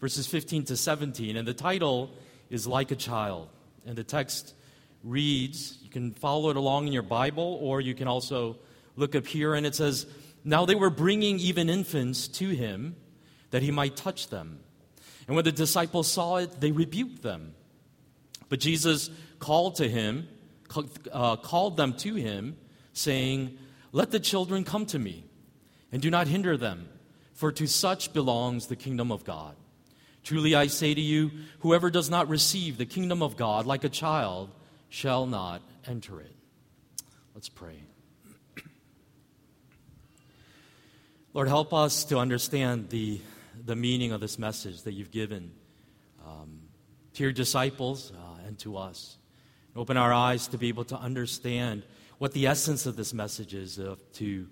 verses 15 to 17, and the title is Like a Child. And the text reads, you can follow it along in your Bible, or you can also look up here, and it says, Now they were bringing even infants to him that he might touch them. And when the disciples saw it, they rebuked them. But Jesus called to him, uh, called them to him, saying, Let the children come to me, and do not hinder them for to such belongs the kingdom of God. Truly I say to you, whoever does not receive the kingdom of God like a child shall not enter it. Let's pray. Lord, help us to understand the, the meaning of this message that you've given um, to your disciples uh, and to us. Open our eyes to be able to understand what the essence of this message is of to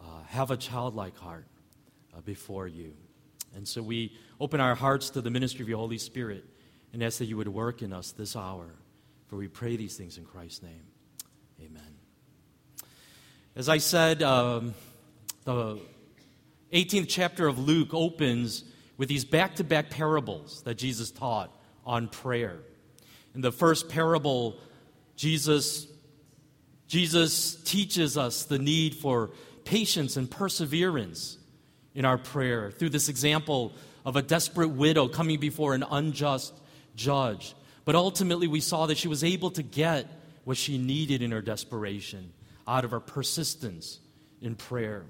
uh, have a childlike heart uh, before you. And so we open our hearts to the ministry of your Holy Spirit and ask that you would work in us this hour. For we pray these things in Christ's name. Amen. As I said, um, the 18th chapter of Luke opens with these back to back parables that Jesus taught on prayer. In the first parable, Jesus, Jesus teaches us the need for patience and perseverance in our prayer through this example of a desperate widow coming before an unjust judge. But ultimately, we saw that she was able to get what she needed in her desperation out of her persistence in prayer.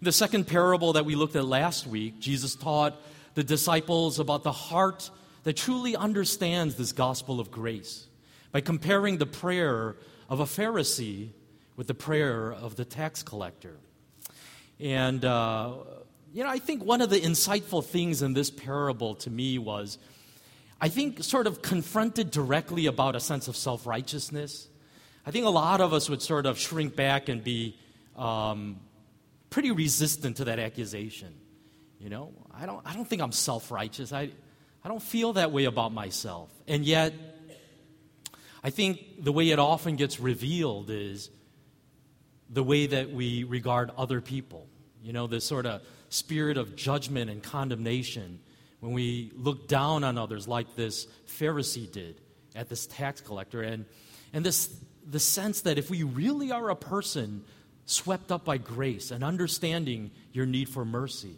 In the second parable that we looked at last week, Jesus taught the disciples about the heart that truly understands this gospel of grace by comparing the prayer of a Pharisee with the prayer of the tax collector. And, uh, you know, I think one of the insightful things in this parable to me was I think sort of confronted directly about a sense of self righteousness. I think a lot of us would sort of shrink back and be um, pretty resistant to that accusation. You know, I don't, I don't think I'm self righteous. I, I don't feel that way about myself. And yet, I think the way it often gets revealed is the way that we regard other people. You know, this sort of spirit of judgment and condemnation when we look down on others, like this Pharisee did at this tax collector. And, and this the sense that if we really are a person swept up by grace and understanding your need for mercy,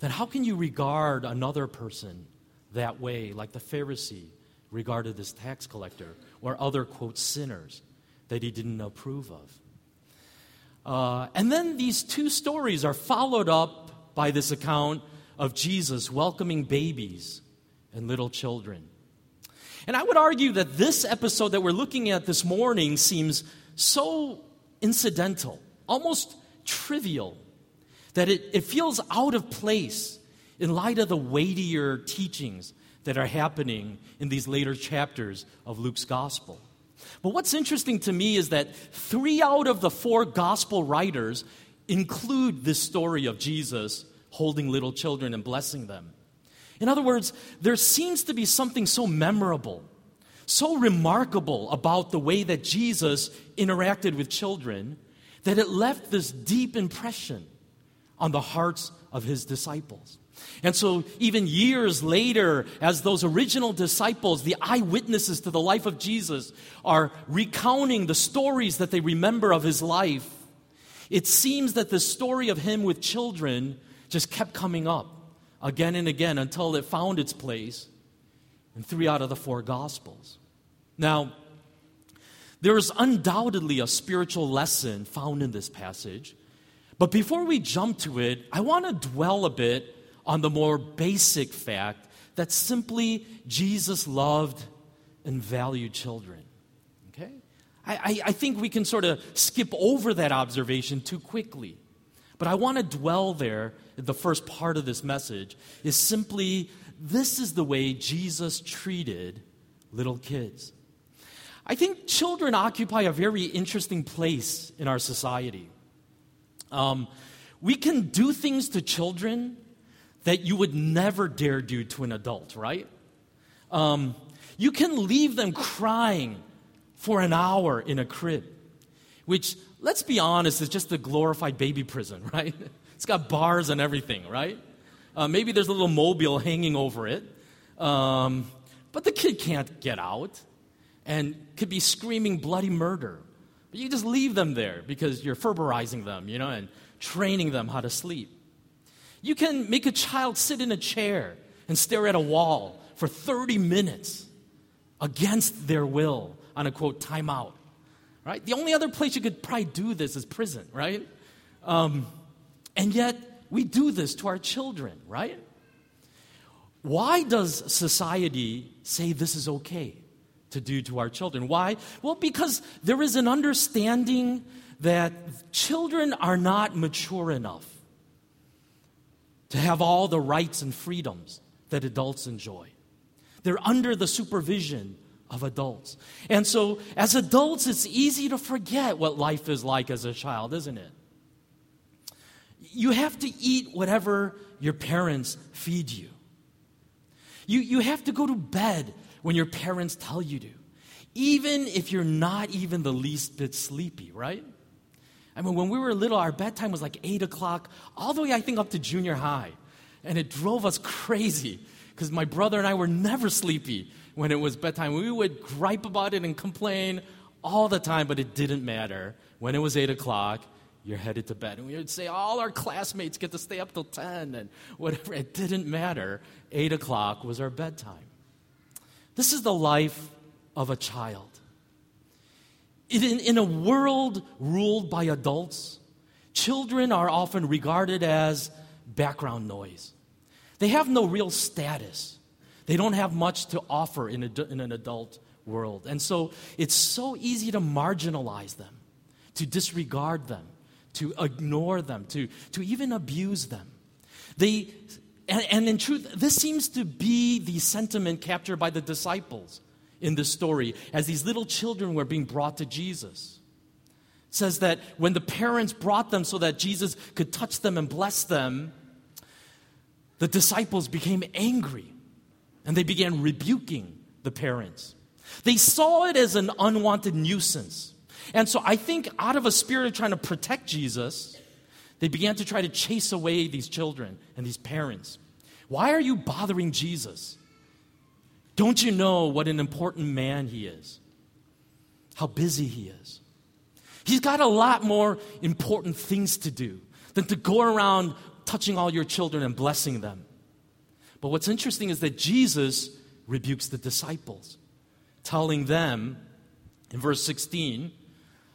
then how can you regard another person that way, like the Pharisee regarded this tax collector or other, quote, sinners that he didn't approve of? Uh, and then these two stories are followed up by this account of Jesus welcoming babies and little children. And I would argue that this episode that we're looking at this morning seems so incidental, almost trivial, that it, it feels out of place in light of the weightier teachings that are happening in these later chapters of Luke's gospel. But what's interesting to me is that three out of the four gospel writers include this story of Jesus holding little children and blessing them. In other words, there seems to be something so memorable, so remarkable about the way that Jesus interacted with children that it left this deep impression on the hearts of his disciples. And so, even years later, as those original disciples, the eyewitnesses to the life of Jesus, are recounting the stories that they remember of his life, it seems that the story of him with children just kept coming up again and again until it found its place in three out of the four Gospels. Now, there is undoubtedly a spiritual lesson found in this passage. But before we jump to it, I want to dwell a bit on the more basic fact that simply Jesus loved and valued children. Okay? I, I, think we can sort of skip over that observation too quickly. But I want to dwell there, the first part of this message is simply this is the way Jesus treated little kids. I think children occupy a very interesting place in our society. Um, we can do things to children that you would never dare do to an adult, right? Um, you can leave them crying for an hour in a crib, which, let's be honest, is just a glorified baby prison, right? It's got bars and everything, right? Uh, maybe there's a little mobile hanging over it, um, but the kid can't get out and could be screaming bloody murder. But you just leave them there because you're ferberizing them, you know, and training them how to sleep. You can make a child sit in a chair and stare at a wall for 30 minutes against their will on a quote timeout. Right? The only other place you could probably do this is prison, right? Um, and yet we do this to our children, right? Why does society say this is okay to do to our children? Why? Well, because there is an understanding that children are not mature enough to have all the rights and freedoms that adults enjoy. They're under the supervision of adults. And so, as adults, it's easy to forget what life is like as a child, isn't it? You have to eat whatever your parents feed you. You, you have to go to bed when your parents tell you to, even if you're not even the least bit sleepy, right? I mean, when we were little, our bedtime was like 8 o'clock, all the way, I think, up to junior high. And it drove us crazy because my brother and I were never sleepy when it was bedtime. We would gripe about it and complain all the time, but it didn't matter. When it was 8 o'clock, you're headed to bed. And we would say, all our classmates get to stay up till 10 and whatever. It didn't matter. 8 o'clock was our bedtime. This is the life of a child. In, in a world ruled by adults, children are often regarded as background noise. They have no real status. They don't have much to offer in, a, in an adult world. And so it's so easy to marginalize them, to disregard them, to ignore them, to, to even abuse them. They, and, and in truth, this seems to be the sentiment captured by the disciples in this story as these little children were being brought to Jesus. It says that when the parents brought them so that Jesus could touch them and bless them, the disciples became angry and they began rebuking the parents. They saw it as an unwanted nuisance. And so I think, out of a spirit of trying to protect Jesus, they began to try to chase away these children and these parents. Why are you bothering Jesus? Don't you know what an important man he is? How busy he is. He's got a lot more important things to do than to go around touching all your children and blessing them. But what's interesting is that Jesus rebukes the disciples, telling them in verse 16,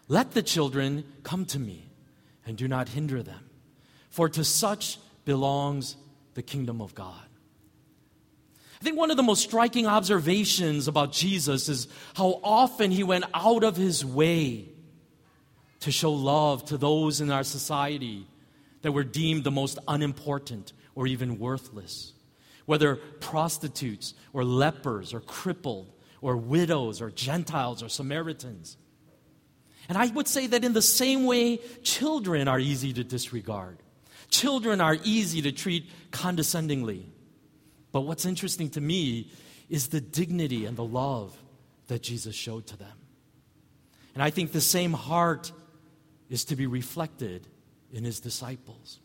Let the children come to me and do not hinder them, for to such belongs the kingdom of God. I think one of the most striking observations about Jesus is how often he went out of his way to show love to those in our society that were deemed the most unimportant or even worthless. Whether prostitutes or lepers or crippled or widows or Gentiles or Samaritans. And I would say that in the same way, children are easy to disregard. Children are easy to treat condescendingly. But what's interesting to me is the dignity and the love that Jesus showed to them. And I think the same heart is to be reflected in his disciples.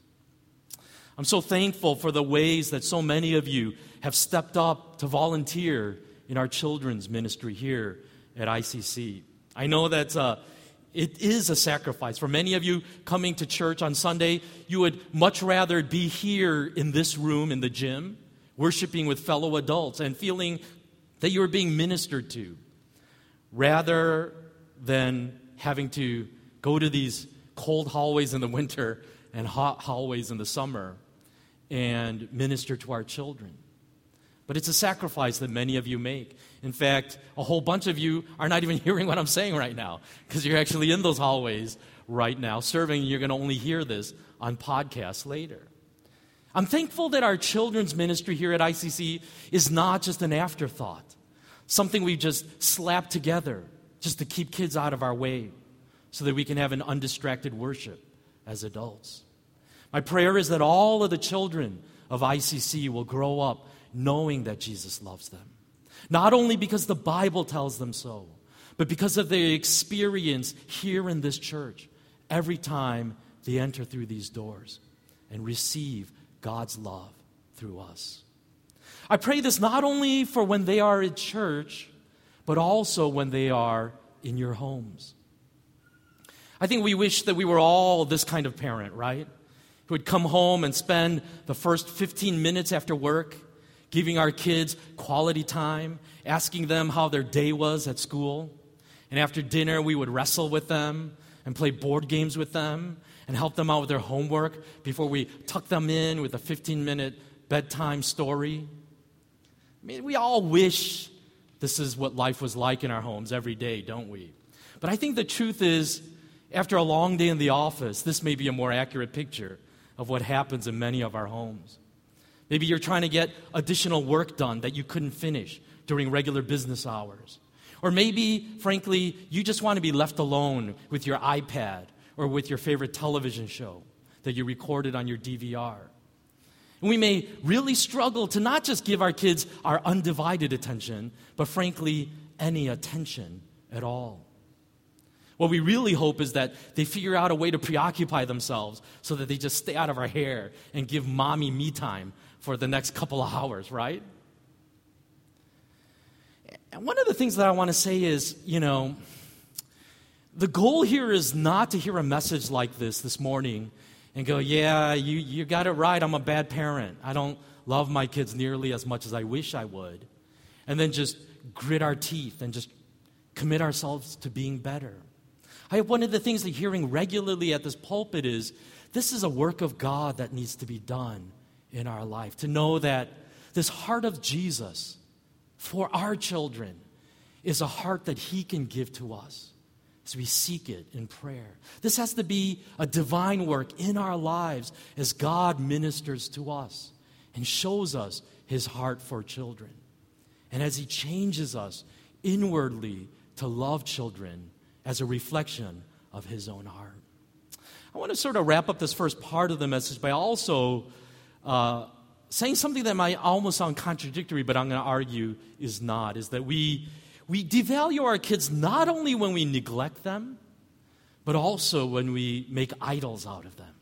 I'm so thankful for the ways that so many of you have stepped up to volunteer in our children's ministry here at ICC. I know that uh, it is a sacrifice. For many of you coming to church on Sunday, you would much rather be here in this room in the gym worshiping with fellow adults and feeling that you are being ministered to rather than having to go to these cold hallways in the winter and hot hallways in the summer and minister to our children. But it's a sacrifice that many of you make. In fact, a whole bunch of you are not even hearing what I'm saying right now because you're actually in those hallways right now serving. You're going to only hear this on podcasts later. I'm thankful that our children's ministry here at ICC is not just an afterthought, something we just slap together just to keep kids out of our way so that we can have an undistracted worship as adults. My prayer is that all of the children of ICC will grow up knowing that Jesus loves them. Not only because the Bible tells them so, but because of their experience here in this church every time they enter through these doors and receive God's love through us. I pray this not only for when they are at church, but also when they are in your homes. I think we wish that we were all this kind of parent, right? Who would come home and spend the first 15 minutes after work giving our kids quality time, asking them how their day was at school. And after dinner, we would wrestle with them and play board games with them and help them out with their homework before we tuck them in with a 15 minute bedtime story. I mean, we all wish this is what life was like in our homes every day, don't we? But I think the truth is, after a long day in the office, this may be a more accurate picture of what happens in many of our homes. Maybe you're trying to get additional work done that you couldn't finish during regular business hours. Or maybe, frankly, you just want to be left alone with your iPad or with your favorite television show that you recorded on your DVR. And we may really struggle to not just give our kids our undivided attention, but frankly, any attention at all. What we really hope is that they figure out a way to preoccupy themselves so that they just stay out of our hair and give mommy me time for the next couple of hours, right? And one of the things that I want to say is, you know, the goal here is not to hear a message like this this morning and go, yeah, you, you got it right. I'm a bad parent. I don't love my kids nearly as much as I wish I would. And then just grit our teeth and just commit ourselves to being better. I, one of the things that hearing regularly at this pulpit is this is a work of God that needs to be done in our life. To know that this heart of Jesus for our children is a heart that He can give to us as we seek it in prayer. This has to be a divine work in our lives as God ministers to us and shows us His heart for children. And as He changes us inwardly to love children as a reflection of His own heart. I want to sort of wrap up this first part of the message by also uh, saying something that might almost sound contradictory, but I'm going to argue is not, is that we, we devalue our kids not only when we neglect them, but also when we make idols out of them.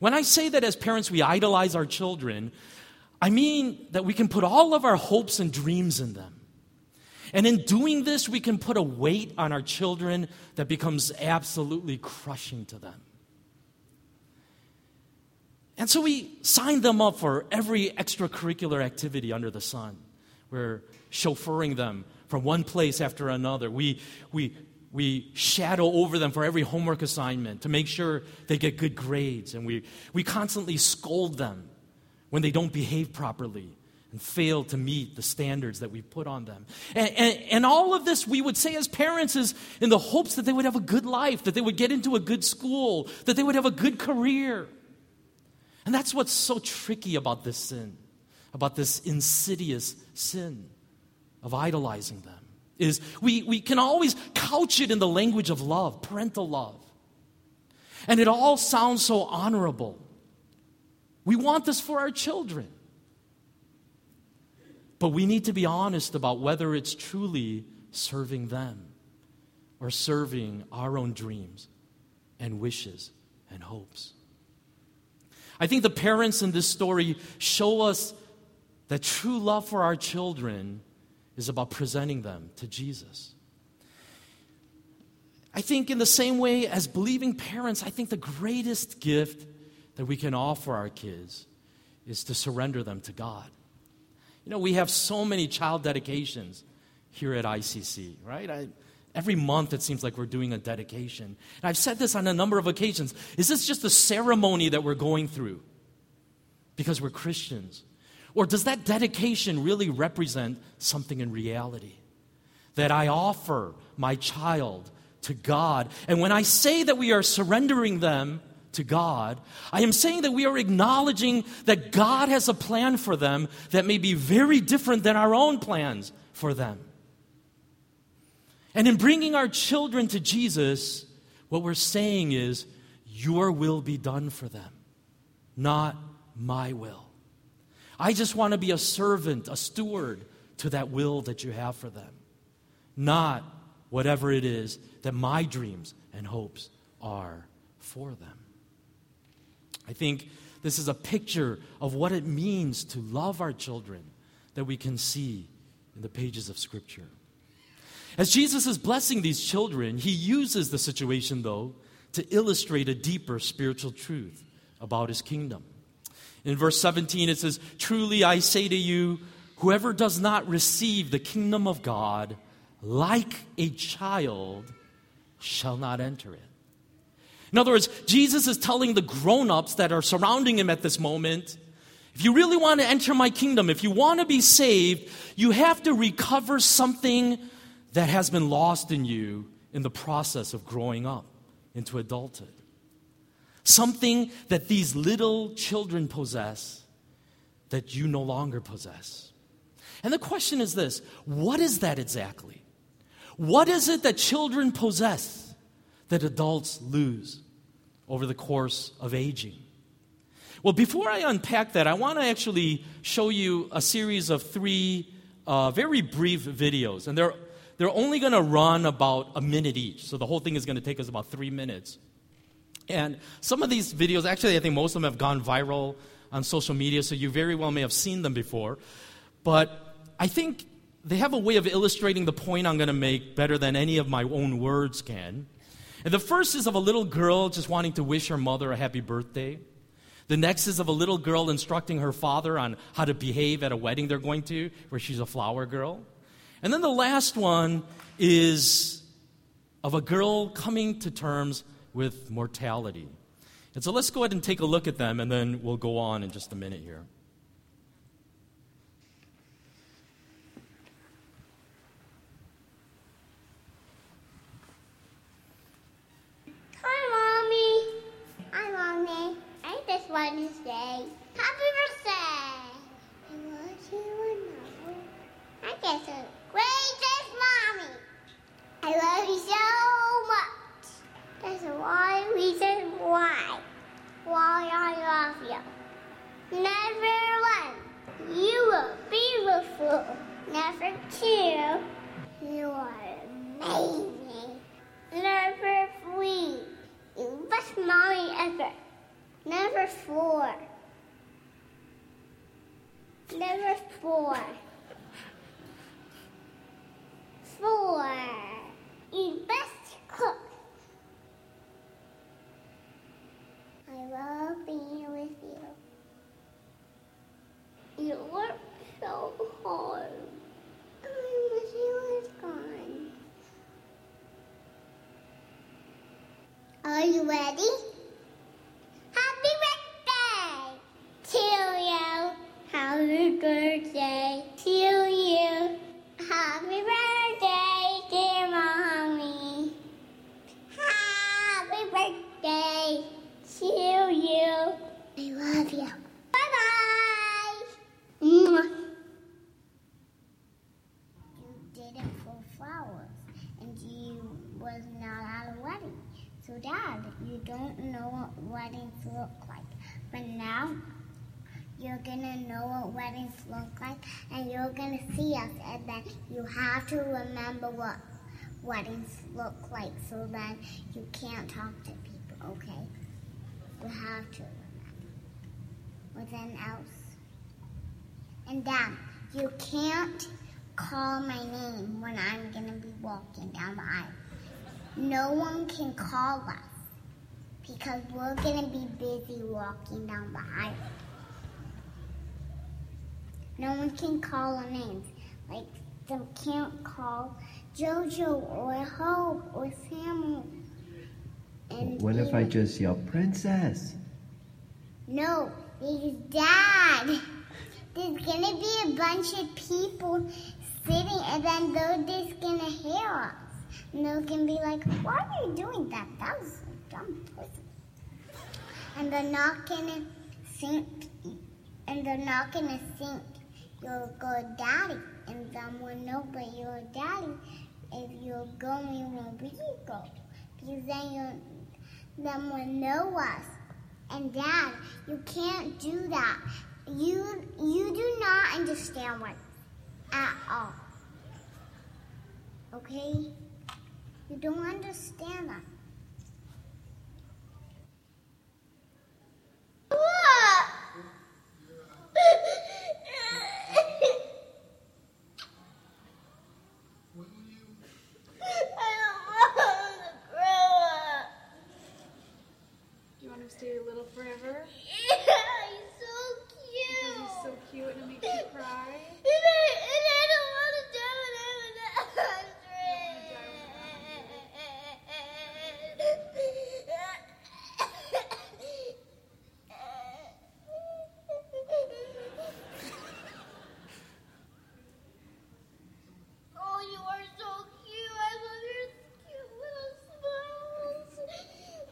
When I say that as parents we idolize our children, I mean that we can put all of our hopes and dreams in them. And in doing this, we can put a weight on our children that becomes absolutely crushing to them. And so we sign them up for every extracurricular activity under the sun. We're chauffeuring them from one place after another. We, we, we shadow over them for every homework assignment to make sure they get good grades. And we, we constantly scold them when they don't behave properly and fail to meet the standards that we put on them. And, and, and, all of this, we would say as parents, is in the hopes that they would have a good life, that they would get into a good school, that they would have a good career. And that's what's so tricky about this sin, about this insidious sin of idolizing them, is we, we can always couch it in the language of love, parental love. And it all sounds so honorable. We want this for our children. But we need to be honest about whether it's truly serving them or serving our own dreams and wishes and hopes. I think the parents in this story show us that true love for our children is about presenting them to Jesus. I think, in the same way as believing parents, I think the greatest gift that we can offer our kids is to surrender them to God. You know, we have so many child dedications here at ICC, right? I, Every month, it seems like we're doing a dedication. And I've said this on a number of occasions. Is this just a ceremony that we're going through because we're Christians? Or does that dedication really represent something in reality? That I offer my child to God. And when I say that we are surrendering them to God, I am saying that we are acknowledging that God has a plan for them that may be very different than our own plans for them. And in bringing our children to Jesus, what we're saying is, Your will be done for them, not my will. I just want to be a servant, a steward to that will that you have for them, not whatever it is that my dreams and hopes are for them. I think this is a picture of what it means to love our children that we can see in the pages of Scripture. As Jesus is blessing these children, he uses the situation, though, to illustrate a deeper spiritual truth about his kingdom. In verse 17, it says, Truly I say to you, whoever does not receive the kingdom of God like a child shall not enter it. In other words, Jesus is telling the grown ups that are surrounding him at this moment if you really want to enter my kingdom, if you want to be saved, you have to recover something that has been lost in you in the process of growing up into adulthood. Something that these little children possess that you no longer possess. And the question is this what is that exactly? What is it that children possess that adults lose over the course of aging? Well, before I unpack that, I want to actually show you a series of three uh, very brief videos. And they're, they're only going to run about a minute each. So the whole thing is going to take us about three minutes. And some of these videos, actually, I think most of them have gone viral on social media, so you very well may have seen them before. But I think they have a way of illustrating the point I'm going to make better than any of my own words can. And the first is of a little girl just wanting to wish her mother a happy birthday. The next is of a little girl instructing her father on how to behave at a wedding they're going to, where she's a flower girl. And then the last one is of a girl coming to terms with mortality. And so let's go ahead and take a look at them, and then we'll go on in just a minute here. Wednesday. Happy birthday! I want you to know I get the greatest mommy. I love you so much. That's one reason why. Why I love you. Number one, you are beautiful. Number two, you are amazing. Number three, you best mommy ever. Number four. Number four. Four. You best cook. I love being with you. You work so hard. I wish you was gone. Are you ready? Happy birthday to you. Happy birthday, dear mommy. Happy birthday to you. I love you. Bye bye. You did it for flowers, and you was not at a wedding. So, Dad, you don't know what weddings look like. But now you're gonna know what weddings look like and you're gonna see us and then you have to remember what weddings look like so that you can't talk to people, okay? You have to remember. What then else? And Dad, you can't call my name when I'm gonna be walking down the aisle. No one can call us because we're gonna be busy walking down the aisle. No one can call our names. Like they can't call Jojo or Hope or Samuel. And what if I just yell princess? No, because Dad. There's gonna be a bunch of people sitting, and then they're just gonna hear us. And they're gonna be like, "Why are you doing that? That was a dumb person." and they're not gonna think, and they're not gonna think you're a good daddy, and will know but you're daddy if you're going where we go, because then you will know us. And Dad, you can't do that. You you do not understand what at all. Okay? You don't understand that. Do you want him to stay little forever? Yeah, he's so Because cute. he's so cute and it makes you cry? And I, and I don't want to die when I'm a Oh, you are so cute. I love your cute little smiles.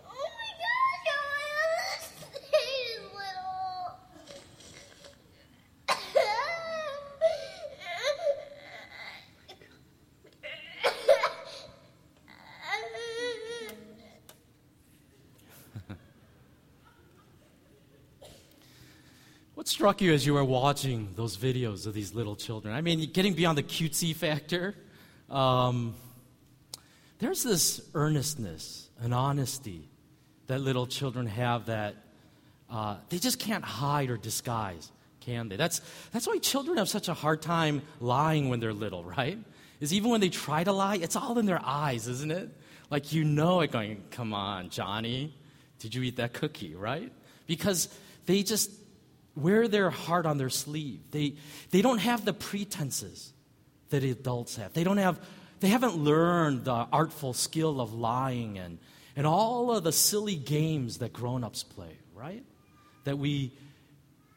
Oh my gosh, how I understand little. What struck you as you were watching those videos of these little children? I mean, getting beyond the cutesy factor, um, there's this earnestness, an honesty that little children have that uh, they just can't hide or disguise, can they? That's, that's why children have such a hard time lying when they're little, right? Is even when they try to lie, it's all in their eyes, isn't it? Like you know it going, come on, Johnny, did you eat that cookie, right? Because they just wear their heart on their sleeve. They, they don't have the pretenses that adults have. They don't have, they haven't learned the artful skill of lying and, and all of the silly games that grown-ups play, right? That we,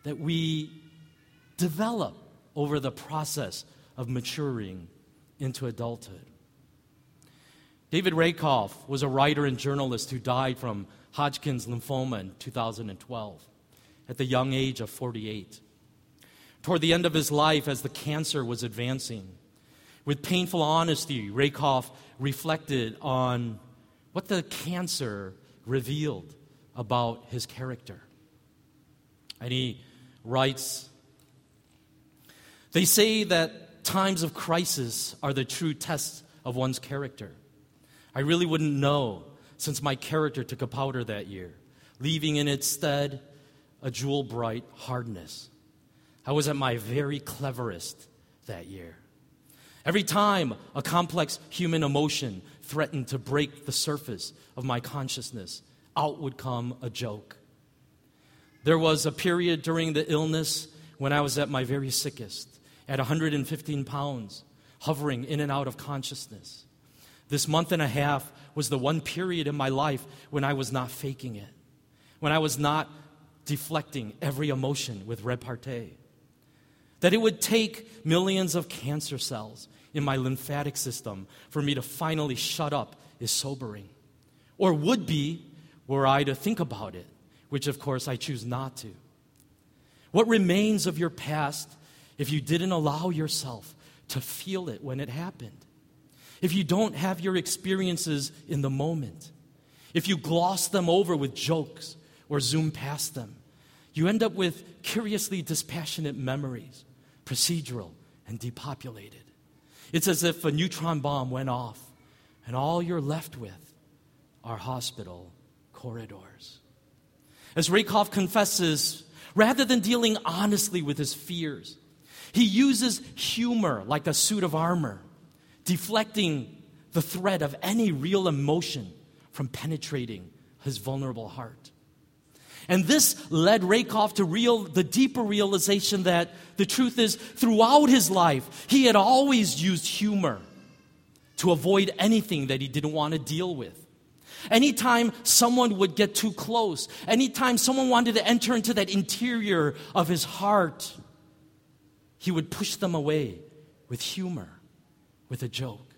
that we develop over the process of maturing into adulthood. David Rakoff was a writer and journalist who died from Hodgkin's lymphoma in 2012 at the young age of 48. Toward the end of his life, as the cancer was advancing, with painful honesty, Rakoff reflected on what the cancer revealed about his character. And he writes They say that times of crisis are the true test of one's character. I really wouldn't know since my character took a powder that year, leaving in its stead a jewel bright hardness. I was at my very cleverest that year. Every time a complex human emotion threatened to break the surface of my consciousness, out would come a joke. There was a period during the illness when I was at my very sickest, at 115 pounds, hovering in and out of consciousness. This month and a half was the one period in my life when I was not faking it, when I was not deflecting every emotion with repartee. That it would take millions of cancer cells in my lymphatic system for me to finally shut up is sobering. Or would be were I to think about it, which of course I choose not to. What remains of your past if you didn't allow yourself to feel it when it happened? If you don't have your experiences in the moment? If you gloss them over with jokes or zoom past them? You end up with curiously dispassionate memories, procedural and depopulated. It's as if a neutron bomb went off and all you're left with are hospital corridors. As Rakoff confesses, rather than dealing honestly with his fears, he uses humor like a suit of armor, deflecting the threat of any real emotion from penetrating his vulnerable heart. And this led Rakoff to real, the deeper realization that the truth is, throughout his life, he had always used humor to avoid anything that he didn't want to deal with. Anytime someone would get too close, anytime someone wanted to enter into that interior of his heart, he would push them away with humor, with a joke.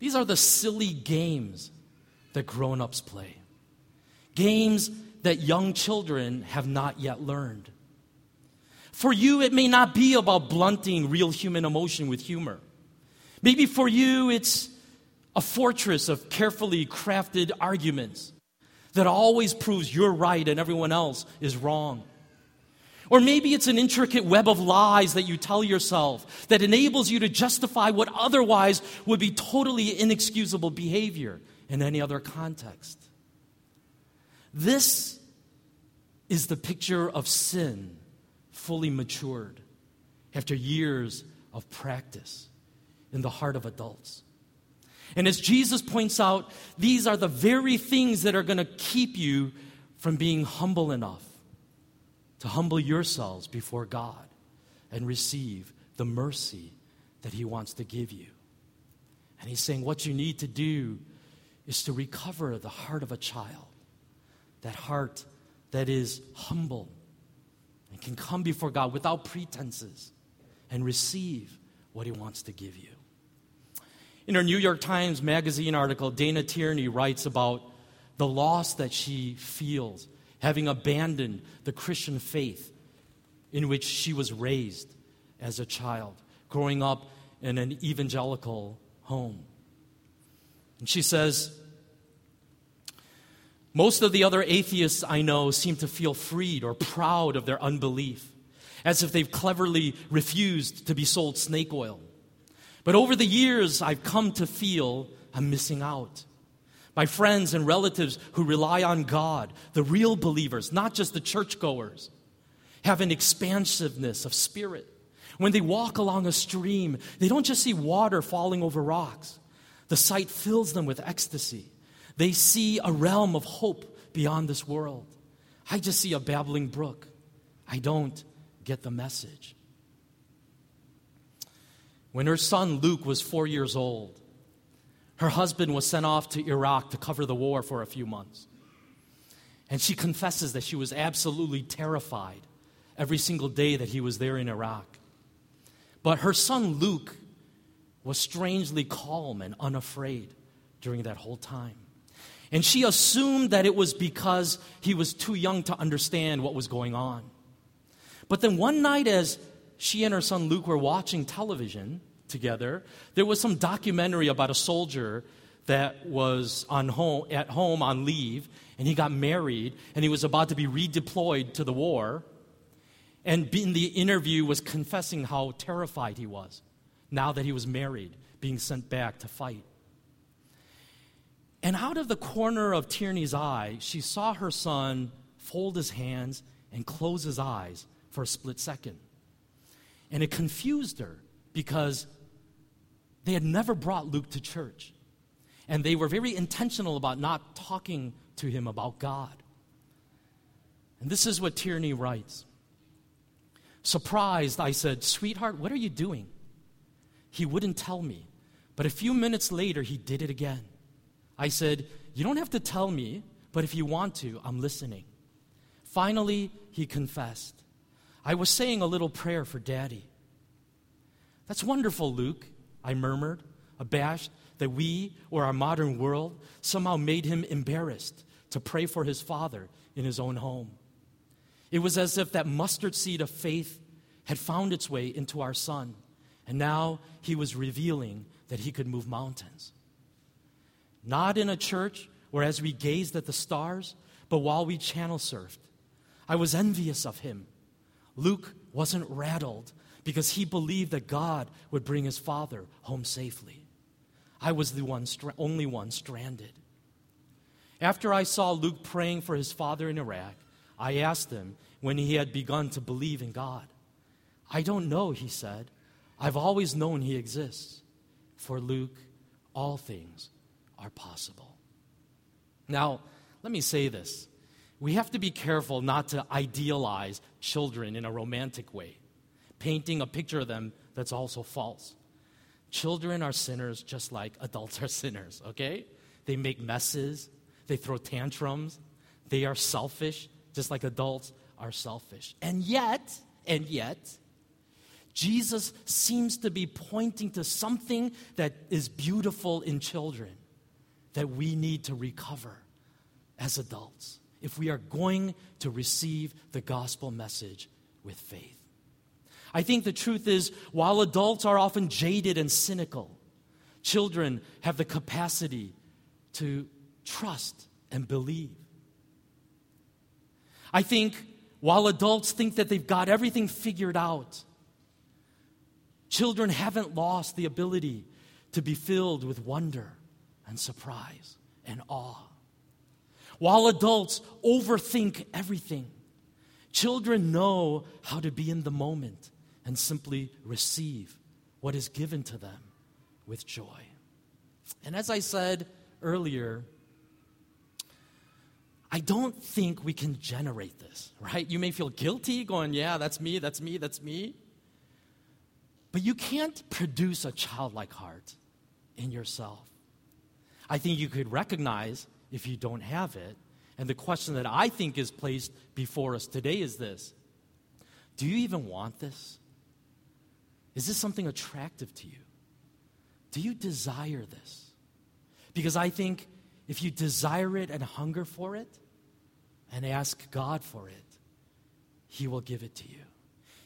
These are the silly games that grown ups play games that young children have not yet learned. For you, it may not be about blunting real human emotion with humor. Maybe for you, it's a fortress of carefully crafted arguments that always proves you're right and everyone else is wrong. Or maybe it's an intricate web of lies that you tell yourself that enables you to justify what otherwise would be totally inexcusable behavior in any other context. This is the picture of sin fully matured after years of practice in the heart of adults. And as Jesus points out, these are the very things that are going to keep you from being humble enough to humble yourselves before God and receive the mercy that He wants to give you. And He's saying what you need to do is to recover the heart of a child, that heart that is humble and can come before God without pretenses and receive what He wants to give you. In her New York Times Magazine article, Dana Tierney writes about the loss that she feels having abandoned the Christian faith in which she was raised as a child, growing up in an evangelical home. And she says, Most of the other atheists I know seem to feel freed or proud of their unbelief, as if they've cleverly refused to be sold snake oil. But over the years, I've come to feel I'm missing out. My friends and relatives who rely on God, the real believers, not just the churchgoers, have an expansiveness of spirit. When they walk along a stream, they don't just see water falling over rocks. The sight fills them with ecstasy. They see a realm of hope beyond this world. I just see a babbling brook. I don't get the message. When her son Luke was four years old, her husband was sent off to Iraq to cover the war for a few months. And she confesses that she was absolutely terrified every single day that he was there in Iraq. But her son Luke was strangely calm and unafraid during that whole time. And she assumed that it was because he was too young to understand what was going on. But then one night, as she and her son Luke were watching television together, there was some documentary about a soldier that was on home, at home on leave, and he got married, and he was about to be redeployed to the war. And in the interview, was confessing how terrified he was now that he was married, being sent back to fight. And out of the corner of Tierney's eye, she saw her son fold his hands and close his eyes for a split second. And it confused her because they had never brought Luke to church. And they were very intentional about not talking to him about God. And this is what Tierney writes Surprised, I said, Sweetheart, what are you doing? He wouldn't tell me. But a few minutes later, he did it again. I said, You don't have to tell me, but if you want to, I'm listening. Finally, he confessed. I was saying a little prayer for Daddy. That's wonderful, Luke, I murmured, abashed that we or our modern world somehow made him embarrassed to pray for his father in his own home. It was as if that mustard seed of faith had found its way into our son, and now he was revealing that he could move mountains. Not in a church where, as we gazed at the stars, but while we channel surfed, I was envious of him Luke wasn't rattled because he believed that God would bring his father home safely. I was the one, only one stranded. After I saw Luke praying for his father in Iraq, I asked him when he had begun to believe in God. I don't know, he said. I've always known he exists. For Luke, all things are possible. Now, let me say this we have to be careful not to idealize children in a romantic way, painting a picture of them that's also false. Children are sinners just like adults are sinners, okay? They make messes, they throw tantrums, they are selfish just like adults are selfish. And yet, and yet, Jesus seems to be pointing to something that is beautiful in children that we need to recover as adults. if we are going to receive the gospel message with faith. I think the truth is, while adults are often jaded and cynical, children have the capacity to trust and believe. I think while adults think that they've got everything figured out, children haven't lost the ability to be filled with wonder and surprise and awe. While adults overthink everything, children know how to be in the moment and simply receive what is given to them with joy. And as I said earlier, I don't think we can generate this, right? You may feel guilty going, yeah, that's me, that's me, that's me. But you can't produce a childlike heart in yourself. I think you could recognize if you don't have it. And the question that I think is placed before us today is this Do you even want this? Is this something attractive to you? Do you desire this? Because I think if you desire it and hunger for it and ask God for it, He will give it to you.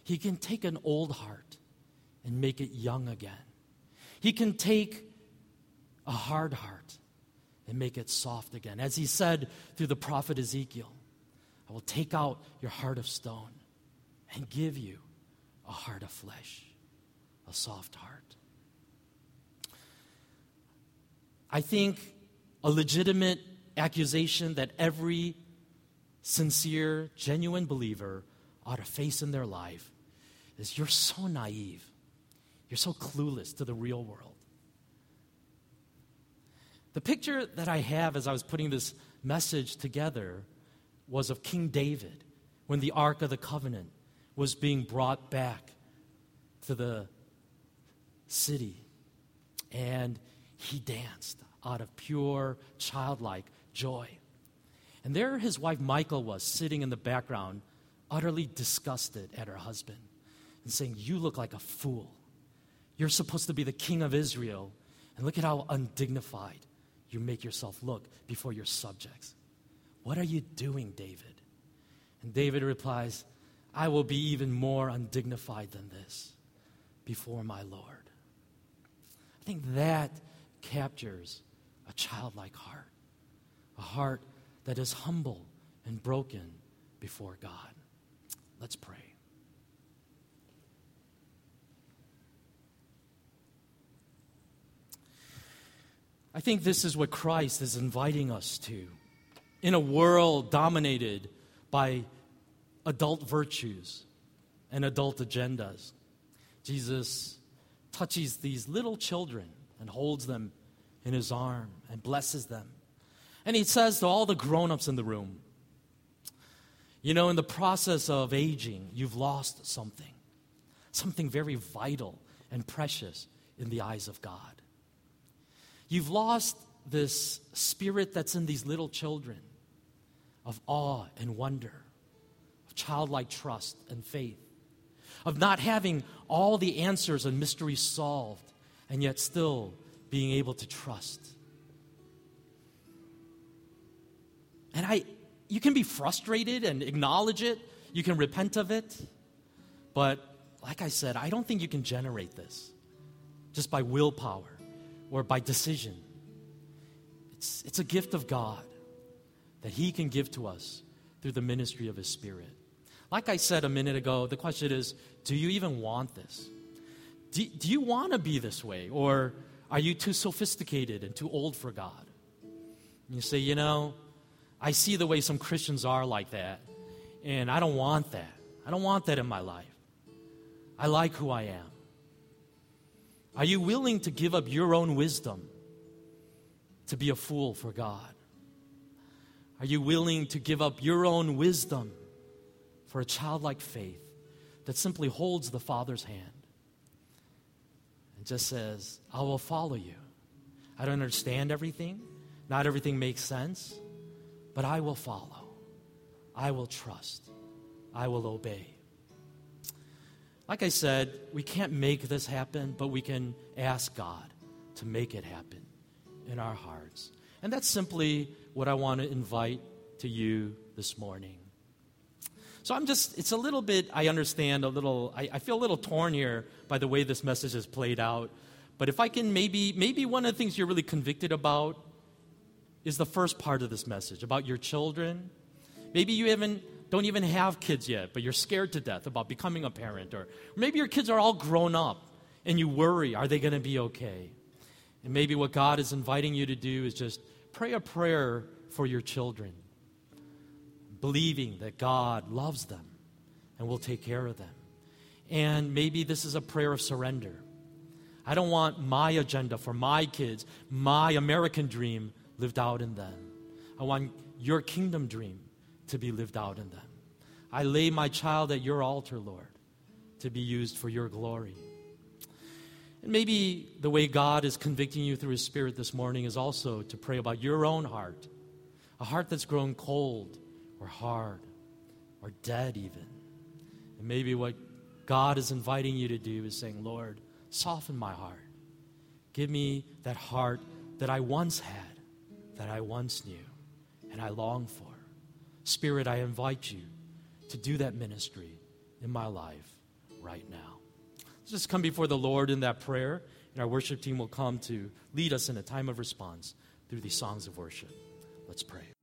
He can take an old heart and make it young again. He can take a hard heart and make it soft again. As he said through the prophet Ezekiel, I will take out your heart of stone and give you a heart of flesh, a soft heart. I think a legitimate accusation that every sincere, genuine believer ought to face in their life is you're so naive. You're so clueless to the real world. The picture that I have as I was putting this message together was of King David when the Ark of the Covenant was being brought back to the city. And he danced out of pure, childlike joy. And there his wife Michal was sitting in the background, utterly disgusted at her husband and saying, You look like a fool. You're supposed to be the king of Israel. And look at how undignified you make yourself look before your subjects. What are you doing, David? And David replies, I will be even more undignified than this before my Lord. I think that captures a childlike heart, a heart that is humble and broken before God. Let's pray. I think this is what Christ is inviting us to. In a world dominated by adult virtues and adult agendas, Jesus touches these little children and holds them in his arm and blesses them. And he says to all the grown ups in the room, You know, in the process of aging, you've lost something, something very vital and precious in the eyes of God. You've lost this spirit that's in these little children of awe and wonder, of childlike trust and faith, of not having all the answers and mysteries solved, and yet still being able to trust. And I, you can be frustrated and acknowledge it, you can repent of it, but like I said, I don't think you can generate this just by willpower or by decision. It's, it's a gift of God that He can give to us through the ministry of His Spirit. Like I said a minute ago, the question is do you even want this? Do, do you want to be this way? Or are you too sophisticated and too old for God? And you say, you know, I see the way some Christians are like that, and I don't want that. I don't want that in my life. I like who I am. Are you willing to give up your own wisdom to be a fool for God? Are you willing to give up your own wisdom for a childlike faith that simply holds the Father's hand and just says, I will follow you? I don't understand everything, not everything makes sense, but I will follow. I will trust. I will obey. Like I said, we can't make this happen, but we can ask God to make it happen in our hearts. And that's simply what I want to invite to you this morning. So I'm just, it's a little bit, I understand a little, I, I, feel a little torn here by the way this message is played out. But if I can maybe, maybe one of the things you're really convicted about is the first part of this message about your children. Maybe you haven't, don't even have kids yet, but you're scared to death about becoming a parent. Or maybe your kids are all grown up and you worry, are they going to be okay? And maybe what God is inviting you to do is just pray a prayer for your children believing that God loves them and will take care of them. And maybe this is a prayer of surrender. I don't want my agenda for my kids, my American dream lived out in them. I want your kingdom dream to be lived out in them. I lay my child at your altar, Lord, to be used for your glory. And maybe the way God is convicting you through His Spirit this morning is also to pray about your own heart, a heart that's grown cold or hard or dead, even. And maybe what God is inviting you to do is saying, Lord, soften my heart. Give me that heart that I once had, that I once knew, and I long for. Spirit, I invite you to do that ministry in my life right now. Let's just come before the Lord in that prayer, and our worship team will come to lead us in a time of response through these songs of worship. Let's pray.